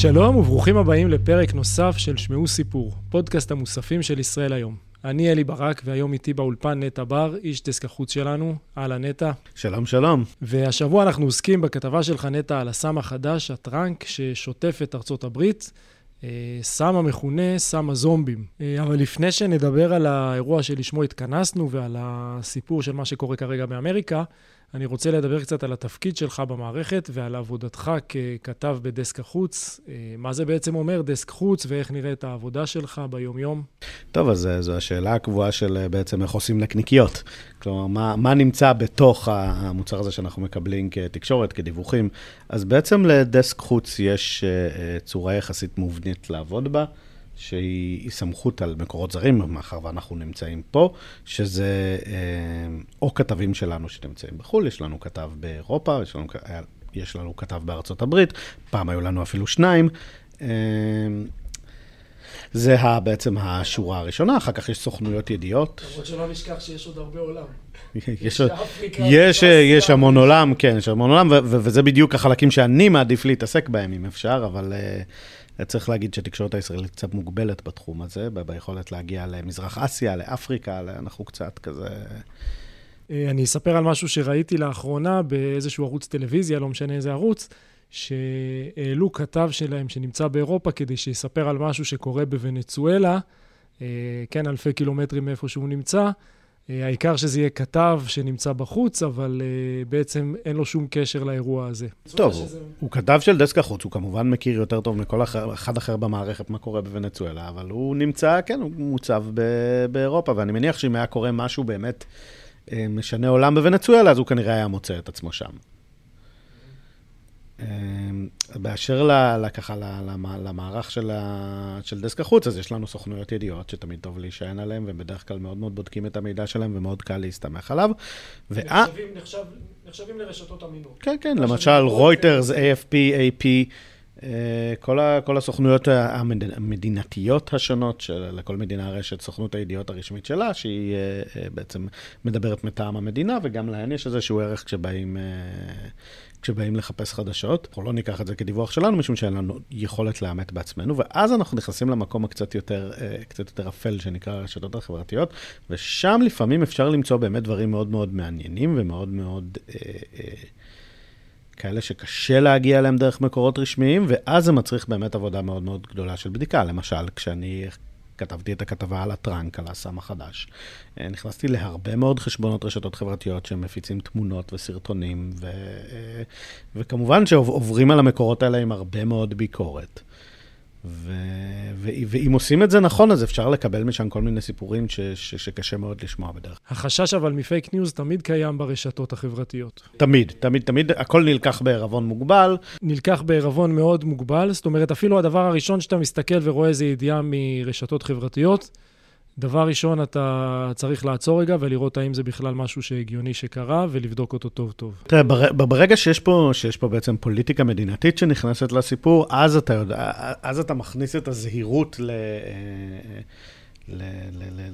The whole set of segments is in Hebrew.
שלום וברוכים הבאים לפרק נוסף של שמעו סיפור, פודקאסט המוספים של ישראל היום. אני אלי ברק, והיום איתי באולפן נטע בר, איש דסק החוץ שלנו. אהלן נטע. שלום, שלום. והשבוע אנחנו עוסקים בכתבה שלך, נטע, על הסם החדש, הטראנק, ששוטף את ארצות הברית. אה, סם המכונה סם הזומבים. אה, אבל לפני שנדבר על האירוע שלשמו התכנסנו ועל הסיפור של מה שקורה כרגע באמריקה, אני רוצה לדבר קצת על התפקיד שלך במערכת ועל עבודתך ככתב בדסק החוץ. אה, מה זה בעצם אומר דסק חוץ ואיך נראית העבודה שלך ביום-יום? טוב, אז אה, זו השאלה הקבועה של אה, בעצם איך עושים נקניקיות. כלומר, מה, מה נמצא בתוך המוצר הזה שאנחנו מקבלים כתקשורת, כדיווחים. אז בעצם לדסק חוץ יש צורה יחסית מובנית לעבוד בה. שהיא סמכות על מקורות זרים, מאחר ואנחנו נמצאים פה, שזה אה, או כתבים שלנו שנמצאים בחו"ל, יש לנו כתב באירופה, יש לנו, יש לנו כתב בארצות הברית, פעם היו לנו אפילו שניים. אה, זה בעצם השורה הראשונה, אחר כך יש סוכנויות ידיעות. למרות שלא נשכח שיש עוד הרבה עולם. יש, יש, יש המון עולם, כן, יש המון עולם, וזה בדיוק החלקים שאני מעדיף להתעסק בהם, אם אפשר, אבל צריך להגיד שהתקשורת הישראלית קצת מוגבלת בתחום הזה, ביכולת להגיע למזרח אסיה, לאפריקה, אנחנו קצת כזה... אה, אני אספר על משהו שראיתי לאחרונה באיזשהו ערוץ טלוויזיה, לא משנה איזה ערוץ, שהעלו כתב שלהם שנמצא באירופה כדי שיספר על משהו שקורה בוונצואלה, אה, כן, אלפי קילומטרים מאיפה שהוא נמצא. אה, העיקר שזה יהיה כתב שנמצא בחוץ, אבל uh, בעצם אין לו שום קשר לאירוע הזה. טוב, שזה... הוא כתב של דסק החוץ, הוא כמובן מכיר יותר טוב מכל אחר, אחד אחר במערכת מה קורה בוונצואלה, אבל הוא נמצא, כן, הוא מוצב ב- באירופה, ואני מניח שאם היה קורה משהו באמת אה, משנה עולם בוונצואלה, אז הוא כנראה היה מוצא את עצמו שם. אמ, באשר ל, ככה למערך של, ה, של דסק החוץ, אז יש לנו סוכנויות ידיעות שתמיד טוב להישען עליהן, והם בדרך כלל מאוד מאוד בודקים את המידע שלהם ומאוד קל להסתמך עליו. וה... נחשבים, נחשב, נחשבים לרשתות אמינות. כן, כן, למשל רויטרס, AFP, AP, אה, כל, ה, כל הסוכנויות המדינתיות השונות, שלכל מדינה רשת סוכנות הידיעות הרשמית שלה, שהיא אה, אה, בעצם מדברת מטעם המדינה, וגם להן יש איזשהו ערך כשבאים כשבאים לחפש חדשות. אנחנו לא ניקח את זה כדיווח שלנו, משום שאין לנו יכולת לאמת בעצמנו, ואז אנחנו נכנסים למקום הקצת יותר, אה, קצת יותר אפל, שנקרא הרשתות החברתיות, ושם לפעמים אפשר למצוא באמת דברים מאוד מאוד מעניינים ומאוד מאוד... אה, אה, כאלה שקשה להגיע אליהם דרך מקורות רשמיים, ואז זה מצריך באמת עבודה מאוד מאוד גדולה של בדיקה. למשל, כשאני כתבתי את הכתבה על הטראנק, על הסם החדש. אה, נכנסתי להרבה מאוד חשבונות רשתות חברתיות שמפיצים תמונות וסרטונים, ו... אה, וכמובן שעוברים על המקורות האלה עם הרבה מאוד ביקורת. ו... ו... ואם עושים את זה נכון, אז אפשר לקבל משם כל מיני סיפורים ש... ש... שקשה מאוד לשמוע בדרך. החשש אבל מפייק ניוז תמיד קיים ברשתות החברתיות. תמיד, תמיד, תמיד, הכל נלקח בעירבון מוגבל. נלקח בעירבון מאוד מוגבל, זאת אומרת, אפילו הדבר הראשון שאתה מסתכל ורואה איזו ידיעה מרשתות חברתיות, דבר ראשון, אתה צריך לעצור רגע ולראות האם זה בכלל משהו שהגיוני שקרה, ולבדוק אותו טוב טוב. תראה, ברגע שיש פה, שיש פה בעצם פוליטיקה מדינתית שנכנסת לסיפור, אז אתה יודע, אז אתה מכניס את הזהירות ל...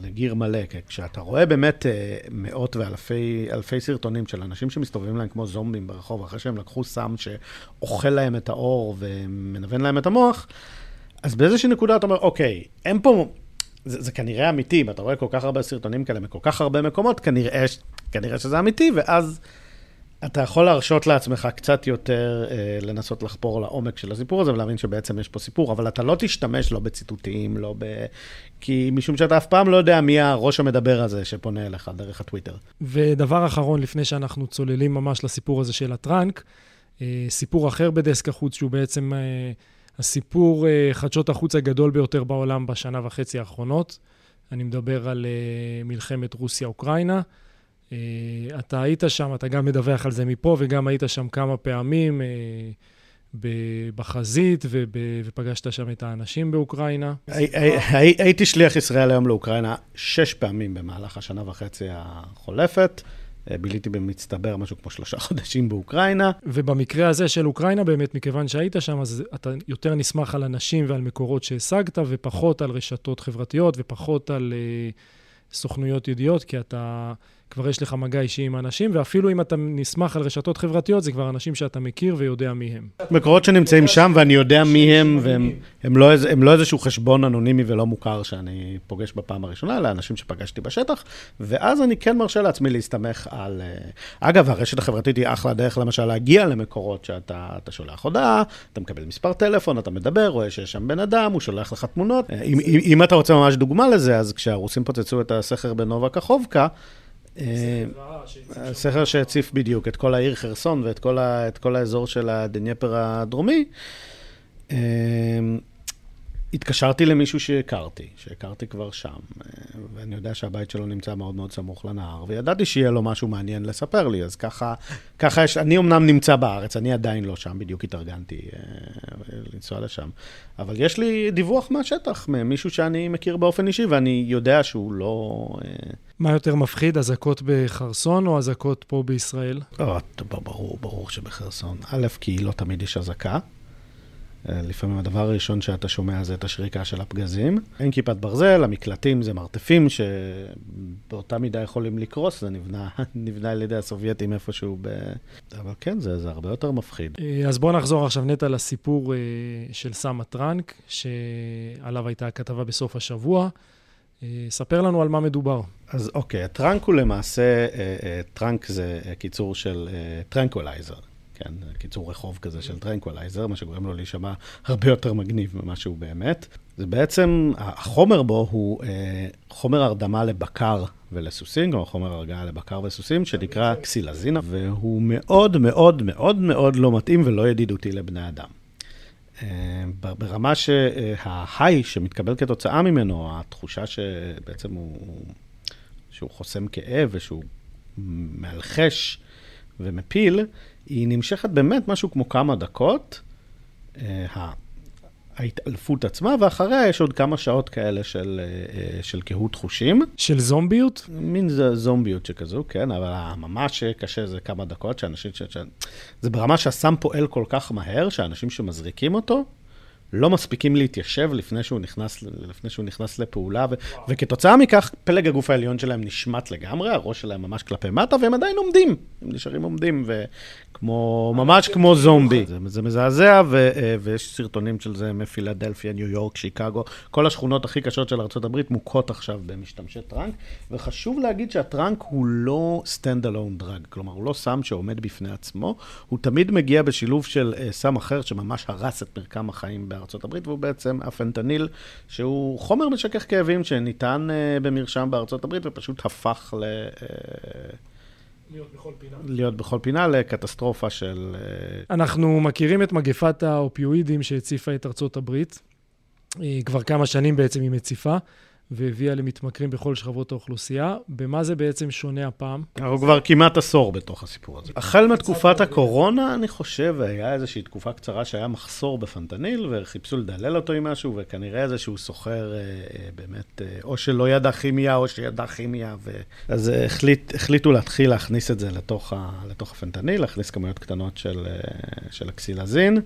לגיר מלא, כשאתה רואה באמת אה, מאות ואלפי סרטונים של אנשים שמסתובבים להם כמו זומבים ברחוב, אחרי שהם לקחו סם שאוכל להם את האור ומנוון להם את המוח, אז באיזושהי נקודה אתה אומר, אוקיי, אין פה זה, זה כנראה אמיתי, אם אתה רואה כל כך הרבה סרטונים כאלה מכל כך הרבה מקומות, כנראה, כנראה שזה אמיתי, ואז אתה יכול להרשות לעצמך קצת יותר אה, לנסות לחפור לעומק של הסיפור הזה ולהבין שבעצם יש פה סיפור, אבל אתה לא תשתמש לא בציטוטים, לא ב... כי משום שאתה אף פעם לא יודע מי הראש המדבר הזה שפונה אליך דרך הטוויטר. ודבר אחרון, לפני שאנחנו צוללים ממש לסיפור הזה של הטראנק, אה, סיפור אחר בדסק החוץ, שהוא בעצם... אה, הסיפור uh, חדשות החוץ הגדול ביותר בעולם בשנה וחצי האחרונות. אני מדבר על uh, מלחמת רוסיה-אוקראינה. Uh, אתה היית שם, אתה גם מדווח על זה מפה, וגם היית שם כמה פעמים בחזית, ופגשת שם את האנשים באוקראינה. הייתי שליח ישראל היום לאוקראינה שש פעמים במהלך השנה וחצי החולפת. ביליתי במצטבר משהו כמו שלושה חודשים באוקראינה. ובמקרה הזה של אוקראינה, באמת, מכיוון שהיית שם, אז אתה יותר נסמך על אנשים ועל מקורות שהשגת, ופחות על רשתות חברתיות, ופחות על uh, סוכנויות ידיעות, כי אתה כבר יש לך מגע אישי עם אנשים, ואפילו אם אתה נסמך על רשתות חברתיות, זה כבר אנשים שאתה מכיר ויודע מי הם. מקורות שנמצאים שם ואני יודע מי הם, והם הם לא, הם לא איזשהו חשבון אנונימי ולא מוכר שאני פוגש בפעם הראשונה, אלא אנשים שפגשתי בשטח, ואז אני כן מרשה לעצמי להסתמך על... אה, אגב, הרשת החברתית היא אחלה דרך למשל להגיע למקורות שאתה שולח הודעה, אתה מקבל מספר טלפון, אתה מדבר, רואה שיש שם בן אדם, הוא שולח לך תמונות. אם, אם, אם אתה רוצה ממש דוגמה לזה, אז כשהרוסים פוצצו את הסכר בנובה קחובקה, הסכר שהציף בדיוק את כל העיר חרסון ואת כל, האזור של הדנייפר הדרומי. התקשרתי למישהו שהכרתי, שהכרתי כבר שם, אה, ואני יודע שהבית שלו נמצא מאוד מאוד סמוך לנהר, וידעתי שיהיה לו משהו מעניין לספר לי, אז ככה, ככה יש, אני אמנם נמצא בארץ, אני עדיין לא שם, בדיוק התארגנתי אה, לנסוע לשם, אבל יש לי דיווח מהשטח, ממישהו שאני מכיר באופן אישי, ואני יודע שהוא לא... אה, מה יותר מפחיד, אזעקות בחרסון או אזעקות פה בישראל? או, ברור, ברור שבחרסון. א', כי לא תמיד יש אזעקה. אה, לפעמים הדבר הראשון שאתה שומע זה את השריקה של הפגזים. אין כיפת ברזל, המקלטים זה מרתפים שבאותה מידה יכולים לקרוס, זה נבנה, נבנה על ידי הסובייטים איפשהו ב... אבל כן, זה, זה הרבה יותר מפחיד. אה, אז בואו נחזור עכשיו נטע לסיפור אה, של סם הטראנק, שעליו הייתה הכתבה בסוף השבוע. ספר לנו על מה מדובר. אז אוקיי, הטראנק הוא למעשה, טראנק זה קיצור של Tranquilizer. כן, קיצור רחוב כזה של tranquilizer, מה שגורם לו להישמע הרבה יותר מגניב ממה שהוא באמת. זה בעצם, החומר בו הוא אה, חומר הרדמה לבקר ולסוסים, או חומר הרגעה לבקר וסוסים, שנקרא קסילזינה, והוא מאוד מאוד מאוד מאוד לא מתאים ולא ידידותי לבני אדם. אה, ברמה שה high שמתקבל כתוצאה ממנו, התחושה שבעצם הוא, שהוא חוסם כאב ושהוא מאלחש ומפיל, היא נמשכת באמת משהו כמו כמה דקות, אה, ההתעלפות עצמה, ואחריה יש עוד כמה שעות כאלה של, אה, של קהות חושים. של זומביות? מין זומביות שכזו, כן, אבל ממש קשה זה כמה דקות, שאנשים, ש... ש... זה ברמה שהסם פועל כל כך מהר, שאנשים שמזריקים אותו, לא מספיקים להתיישב לפני שהוא נכנס, לפני שהוא נכנס לפעולה, ו, וכתוצאה מכך פלג הגוף העליון שלהם נשמט לגמרי, הראש שלהם ממש כלפי מטה, והם עדיין עומדים, הם נשארים עומדים, ו, כמו, ממש כמו זומבי. זה, זה מזעזע, ו, אה, ויש סרטונים של זה מפילדלפיה, ניו יורק, שיקגו. כל השכונות הכי קשות של ארה"ב מוכות עכשיו במשתמשי tranq, וחשוב להגיד שה tranq הוא לא stand alone drug, כלומר, הוא לא סם שעומד בפני עצמו, הוא תמיד מגיע בשילוב של אה, סם אחר שממש הרס את מרקם החיים בארצות הברית, והוא בעצם הפנטניל, שהוא חומר משכך כאבים שניתן uh, במרשם בארצות הברית, ופשוט הפך ל... Uh, להיות בכל פינה. להיות בכל פינה לקטסטרופה של... אה, אנחנו מכירים את מגפת האופיואידים שהציפה את ארצות הברית. כבר כמה שנים בעצם היא מציפה. והביאה למתמכרים בכל שכבות האוכלוסייה. במה זה בעצם שונה הפעם? אנחנו כבר כמעט עשור בתוך הסיפור הזה. החל מתקופת הקורונה, אני חושב, היה איזושהי תקופה קצרה שהיה מחסור בפנטניל, וחיפשו לדלל אותו עם משהו, וכנראה איזשהו סוחר אה, אה, באמת, אה, או שלא ידע כימיה, או שידע כימיה, ו... אז החליט, החליטו להתחיל להכניס את זה לתוך, הפנטניל, להכניס כמויות קטנות של, הקסילזין.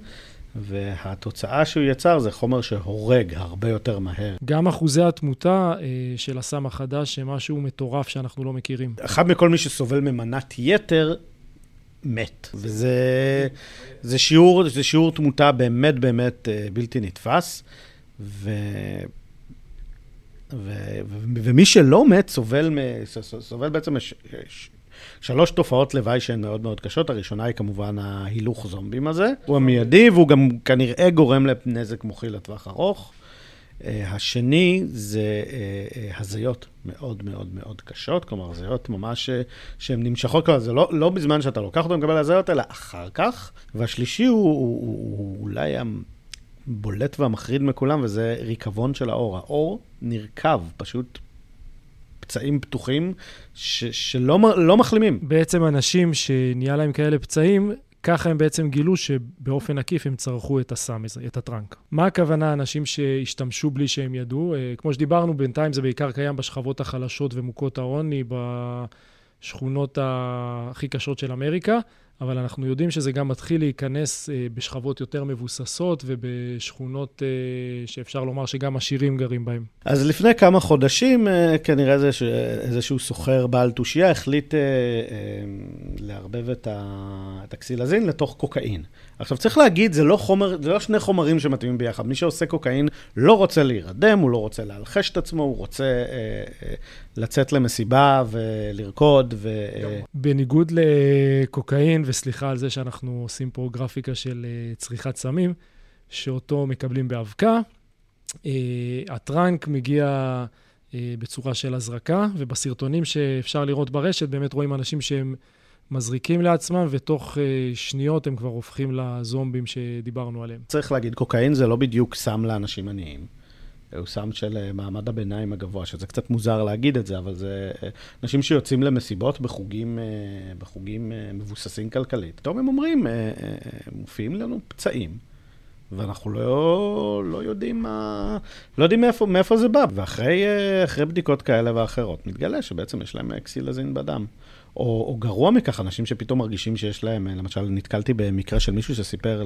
והתוצאה שהוא יצר זה חומר שהורג הרבה יותר מהר. גם אחוזי התמותה אה, של הסם החדש, משהו מטורף שאנחנו לא מכירים. אחד מכל מי שסובל ממנת יתר, מת. וזה זה שיעור, זה שיעור תמותה באמת באמת אה, בלתי נתפס. ו... ו... ומי שלא מת סובל, מ... סובל בעצם שלוש תופעות לוואי שהן מאוד מאוד קשות. הראשונה היא כמובן ההילוך זומבים הזה. הוא המיידי, והוא גם כנראה גורם לנזק מוחי לטווח ארוך. אה, השני זה אה, אה, הזיות מאוד מאוד מאוד קשות, כלומר, הזיות ממש שהן נמשכות, כלומר, זה לא, לא בזמן שאתה לוקח אותו ומקבל הזיות, אלא אחר כך. והשלישי הוא, הוא, הוא, הוא אולי הבולט והמחריד מכולם, וזה ריקבון של האור. האור נרקב, פשוט פצעים פתוחים ש, שלא לא מחלימים. בעצם אנשים שנהיה להם כאלה פצעים, ככה הם בעצם גילו שבאופן עקיף הם צרכו את הסם, את הטראנק. מה הכוונה אנשים שהשתמשו בלי שהם ידעו? אה, כמו שדיברנו, בינתיים זה בעיקר קיים בשכבות החלשות ומוכות העוני, בשכונות הכי קשות של אמריקה, אבל אנחנו יודעים שזה גם מתחיל להיכנס אה, בשכבות יותר מבוססות ובשכונות אה, שאפשר לומר שגם עשירים גרים בהן. אז לפני כמה חודשים, אה, כנראה ש... איזשהו סוחר בעל תושייה החליט לערבב את, ה... את הקסילזין לתוך קוקאין. עכשיו, צריך להגיד, זה לא, חומר, זה לא שני חומרים שמתאימים ביחד. מי שעושה קוקאין לא רוצה להירדם, הוא לא רוצה להלחש את עצמו, הוא רוצה אה, אה, לצאת למסיבה ולרקוד. ו... אה... בניגוד לקוקאין, וסליחה על זה שאנחנו עושים פה גרפיקה של אה, צריכת סמים, שאותו מקבלים באבקה, אה, הטראנק מגיע... אה, בצורה של הזרקה, ובסרטונים שאפשר לראות ברשת, באמת רואים אנשים שהם מזריקים לעצמם, ותוך שניות הם כבר הופכים לזומבים שדיברנו עליהם. צריך להגיד, קוקאין זה לא בדיוק סם לאנשים עניים. הוא סם של uh, מעמד הביניים הגבוה, שזה קצת מוזר להגיד את זה, אבל זה uh, אנשים שיוצאים למסיבות בחוגים, uh, בחוגים מבוססים כלכלית. פתאום הם אומרים, מופיעים לנו פצעים. ואנחנו לא, לא יודעים מה, לא יודעים מאיפה, מאיפה זה בא. ואחרי בדיקות כאלה ואחרות, מתגלה שבעצם יש להם אקסילזין בדם. או, או גרוע מכך, אנשים שפתאום מרגישים שיש להם, למשל, נתקלתי במקרה של מישהו שסיפר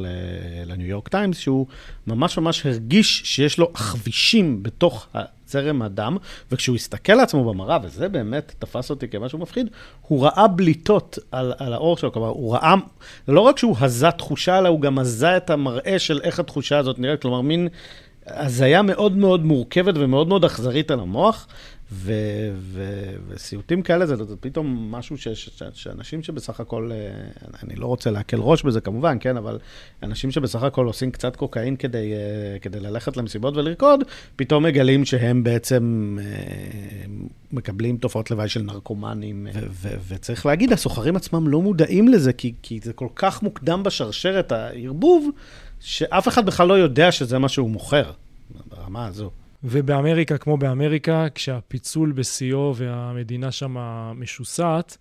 לניו יורק טיימס, שהוא ממש ממש הרגיש שיש לו חבישים בתוך זרם הדם, וכשהוא הסתכל לעצמו במראה, וזה באמת תפס אותי כמשהו מפחיד, הוא ראה בליטות על, על האור שלו, כלומר, הוא ראה, לא רק שהוא הזה תחושה, אלא הוא גם הזה את המראה של איך התחושה הזאת נראית, כלומר, מין הזיה מאוד מאוד מורכבת ומאוד מאוד אכזרית על המוח. ו- ו- וסיוטים כאלה זה, זה פתאום משהו ש- ש- שאנשים שבסך הכל, אה, אני לא רוצה להקל ראש בזה כמובן, כן, אבל אנשים שבסך הכל עושים קצת קוקאין כדי, אה, כדי ללכת למסיבות ולרקוד, פתאום מגלים שהם בעצם אה, מקבלים תופעות לוואי של נרקומנים. ו- ו- וצריך להגיד, הסוחרים עצמם לא מודעים לזה, כי, כי זה כל כך מוקדם בשרשרת הערבוב, שאף אחד בכלל לא יודע שזה מה שהוא מוכר, ברמה הזו. ובאמריקה, כמו באמריקה, כשהפיצול בשיאו והמדינה שם משוסעת,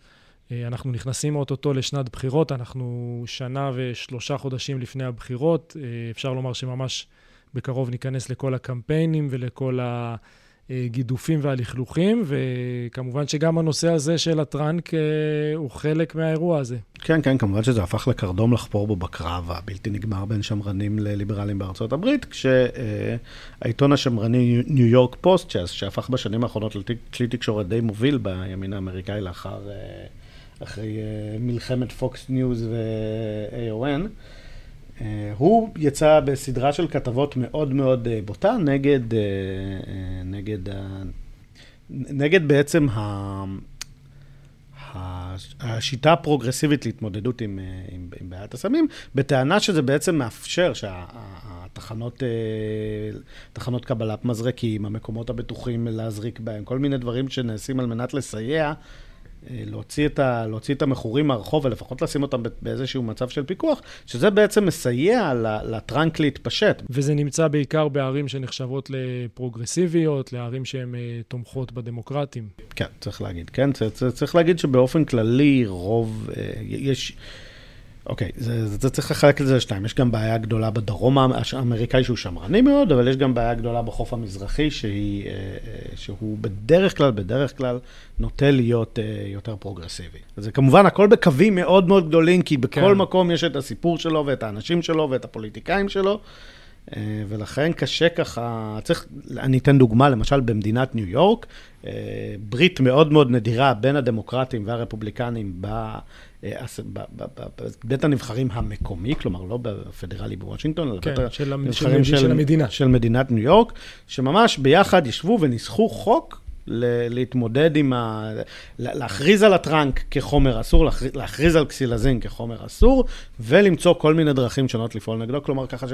אה, אנחנו נכנסים אוטוטו לשנת בחירות, אנחנו שנה ושלושה חודשים לפני הבחירות. אה, אפשר לומר שממש בקרוב ניכנס לכל הקמפיינים ולכל ה... הגידופים והלכלוכים, וכמובן שגם הנושא הזה של ה tranq אה, הוא חלק מהאירוע הזה. כן, כן, כמובן שזה הפך לקרדום לחפור בו בקרב הבלתי נגמר בין שמרנים לליברלים בארצות הברית, כשהעיתון השמרני ניו יורק פוסט, שהפך בשנים האחרונות לכלי תקשורת די מוביל בימין האמריקאי לאחר, אה, אחרי אה, מלחמת פוקס ניוז ו-OAN, אה, הוא יצא בסדרה של כתבות מאוד מאוד אה, בוטה נגד, אה, נגד, נגד בעצם ה... השיטה הפרוגרסיבית להתמודדות עם, עם, עם בעיית הסמים, בטענה שזה בעצם מאפשר שהתחנות תחנות קבלת מזרקים, המקומות הבטוחים להזריק בהם, כל מיני דברים שנעשים על מנת לסייע אה, להוציא את, ה, להוציא את המכורים מהרחוב ולפחות לשים אותם באיזשהו מצב של פיקוח, שזה בעצם מסייע ל tranq להתפשט. וזה נמצא בעיקר בערים שנחשבות לפרוגרסיביות, לערים שהן אה, תומכות בדמוקרטים. כן, צריך להגיד, כן, צריך, צריך להגיד שבאופן כללי רוב, אה, יש... אוקיי, זה, זה, זה צריך לחלק את זה לשתיים. יש גם בעיה גדולה בדרום האמריקאי שהוא שמרני מאוד, אבל יש גם בעיה גדולה בחוף המזרחי, שהיא, אה, אה, שהוא בדרך כלל, בדרך כלל, נוטה להיות אה, יותר פרוגרסיבי. זה כמובן הכל בקווים מאוד מאוד גדולים, כי בכל כן. מקום יש את הסיפור שלו ואת האנשים שלו ואת הפוליטיקאים שלו. ולכן קשה ככה, צריך, אני אתן דוגמה, למשל במדינת ניו יורק, ברית מאוד מאוד נדירה בין הדמוקרטים והרפובליקנים בבית הנבחרים המקומי, כלומר לא בפדרלי בוושינגטון, אלא כן, בית של, הנבחרים של, של, המדינה. של מדינת ניו יורק, שממש ביחד ישבו וניסחו חוק להתמודד עם ה... להכריז על הטראנק כחומר אסור, להכריז על קסילזין כחומר אסור, ולמצוא כל מיני דרכים שונות לפעול נגדו, כלומר ככה ש...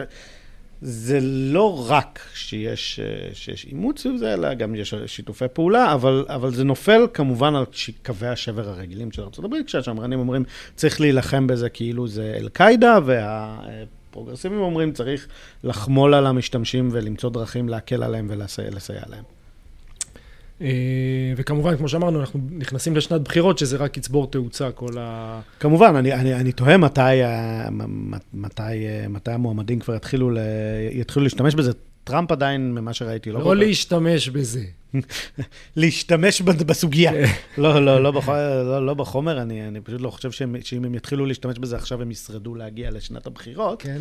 זה לא רק שיש, אה, שיש אימוץ סביב זה, אלא גם יש שיתופי פעולה, אבל, אבל זה נופל כמובן על קווי השבר הרגילים של ארה"ב, כשהשמרנים אומרים, צריך להילחם בזה כאילו זה אל-קאעידה, והפרוגרסיבים אומרים, צריך לחמול על המשתמשים ולמצוא דרכים להקל עליהם ולסייע להם. אה, וכמובן, כמו שאמרנו, אנחנו נכנסים לשנת בחירות, שזה רק יצבור תאוצה, כל ה... כמובן, אני, אני, אני תוהה מתי, מתי, מתי המועמדים כבר יתחילו, ל, יתחילו להשתמש בזה. טראמפ עדיין, ממה שראיתי, לא... לא להשתמש בזה. להשתמש בסוגיה. כן. לא, לא, לא, בח... לא, לא בחומר, אני, אני פשוט לא חושב שהם, שאם הם יתחילו להשתמש בזה עכשיו, הם ישרדו להגיע לשנת הבחירות. כן,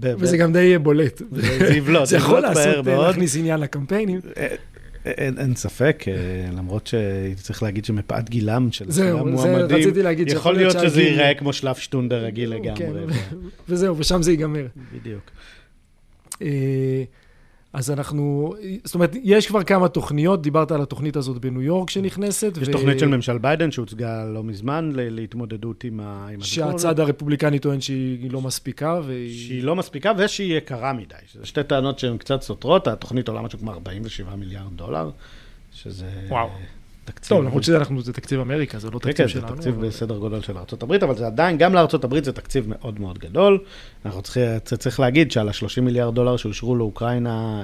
ב- וזה ב- גם די יהיה בולט. זה יבלוט. זה יכול לעשות, להכניס עניין לקמפיינים. אין, אין ספק, למרות שצריך להגיד שמפאת גילם של המועמדים, זה רציתי להגיד יכול להיות שזה ייראה כמו שלב שטונדר רגיל לגמרי. כן, וזהו, ושם זה ייגמר. בדיוק. אז אנחנו, זאת אומרת, יש כבר כמה תוכניות, דיברת על התוכנית הזאת בניו יורק שנכנסת. יש ו... תוכנית של ממשל ביידן שהוצגה לא מזמן להתמודדות עם, ה... עם שהצד הרפובליקני טוען שהיא לא מספיקה. והיא... שהיא לא מספיקה ושהיא יקרה מדי. זה שתי טענות שהן קצת סותרות, התוכנית עולה משהו כמו 47 מיליארד דולר, שזה... וואו. תקציב. טוב, למרות שזה תקציב אמריקה, זה לא תקציב כן, שלנו. זה תקציב. בסדר גודל של ארה"ב, אבל זה עדיין, גם לארה"ב זה תקציב מאוד מאוד גדול. אנחנו צריכים, צריך להגיד שעל ה-30 מיליארד דולר שאושרו לאוקראינה,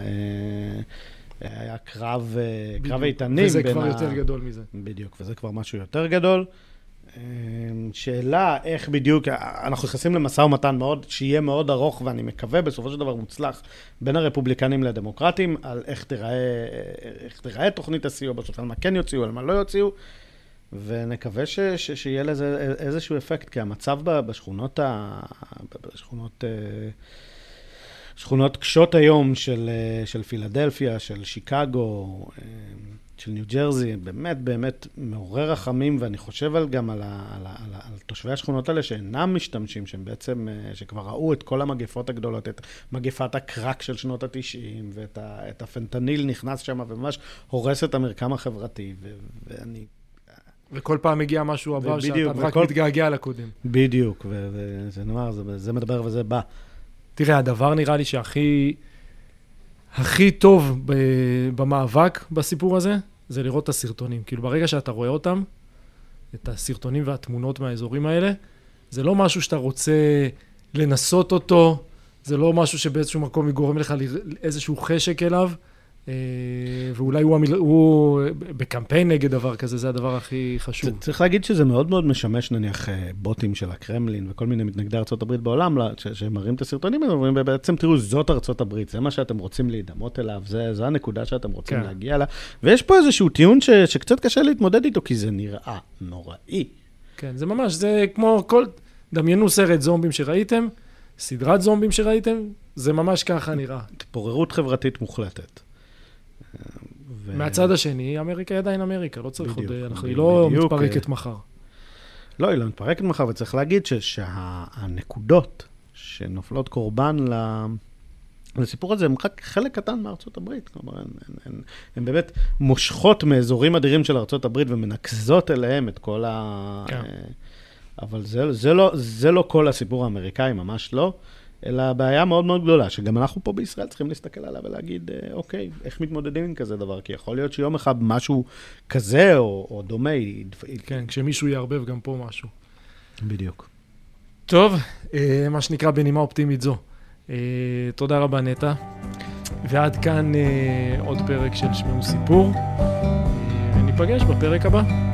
אה, היה קרב, אה, איתנים. וזה כבר. יותר גדול מזה. בדיוק, וזה כבר משהו יותר גדול. אמ, שאלה איך בדיוק, אנחנו נכנסים למשא ומתן מאוד, שיהיה מאוד ארוך, ואני מקווה בסופו של דבר מוצלח, בין הרפובליקנים לדמוקרטים, על איך תיראה, איך תיראה תוכנית הסיוע בסוף, על מה כן יוציאו, על מה לא יוציאו, ונקווה ש, ש, שיהיה לזה איזשהו אפקט, כי המצב בשכונות, ה, בשכונות, אה, שכונות קשות היום של, אה, של פילדלפיה, של שיקגו, אה, של ניו ג'רזי, באמת באמת מעורר רחמים, ואני חושב על גם על, ה, על, ה, על, ה, על תושבי השכונות האלה שאינם משתמשים, שהם בעצם, אה, שכבר ראו את כל המגפות הגדולות, את מגפת הקרק של שנות ה-90, ואת ה, הפנטניל נכנס שם וממש הורס את המרקם החברתי, ו, ואני... וכל פעם מגיע משהו הבא שאתה וכל... רק מתגעגע לקודם. בדיוק, וזה נאמר, זה, זה מדבר וזה בא. תראה, הדבר נראה לי שהכי... הכי טוב במאבק בסיפור הזה, זה לראות את הסרטונים. כאילו, ברגע שאתה רואה אותם, את הסרטונים והתמונות מהאזורים האלה, זה לא משהו שאתה רוצה לנסות אותו, זה לא משהו שבאיזשהו מקום יגורם לך איזשהו חשק אליו. אה, ואולי הוא, המיל... הוא בקמפיין נגד דבר כזה, זה הדבר הכי חשוב. צריך להגיד שזה מאוד מאוד משמש, נניח, אה, בוטים של הקרמלין וכל מיני מתנגדי ארה"ב בעולם, שמראים את הסרטונים האלה, אומרים, בעצם תראו, זאת ארה"ב, זה מה שאתם רוצים להידמות אליו, זה, זה הנקודה שאתם רוצים כן. להגיע אליה. ויש פה איזשהו טיעון ש, שקצת קשה להתמודד איתו, כי זה נראה נוראי. כן, זה ממש, זה כמו כל, דמיינו סרט זומבים שראיתם, סדרת זומבים שראיתם, זה ממש ככה נראה. התפוררות חברתית מוחלטת. ו... מהצד השני, אמריקה היא עדיין אמריקה, לא צריך בדיוק, עוד... אנחנו, היא לא בדיוק, מתפרקת מחר. לא, היא לא מתפרקת מחר, וצריך להגיד שהנקודות שנופלות קורבן ל... לסיפור הזה הם רק חלק קטן מארצות הברית. כלומר, הן, הן, הן, הן באמת מושכות מאזורים אדירים של ארצות הברית ומנקזות אליהם את כל ה... כן. אבל זה, זה, לא, זה לא כל הסיפור האמריקאי, ממש לא. אלא בעיה מאוד מאוד גדולה, שגם אנחנו פה בישראל צריכים להסתכל עליה ולהגיד, אה, אוקיי, איך מתמודדים עם כזה דבר? כי יכול להיות שיום אחד משהו כזה או, או דומה... כן, כשמישהו יערבב גם פה משהו. בדיוק. טוב, אה, מה שנקרא בנימה אופטימית זו. אה, תודה רבה, נטע. ועד כאן עוד פרק של שמעו סיפור. ניפגש בפרק הבא.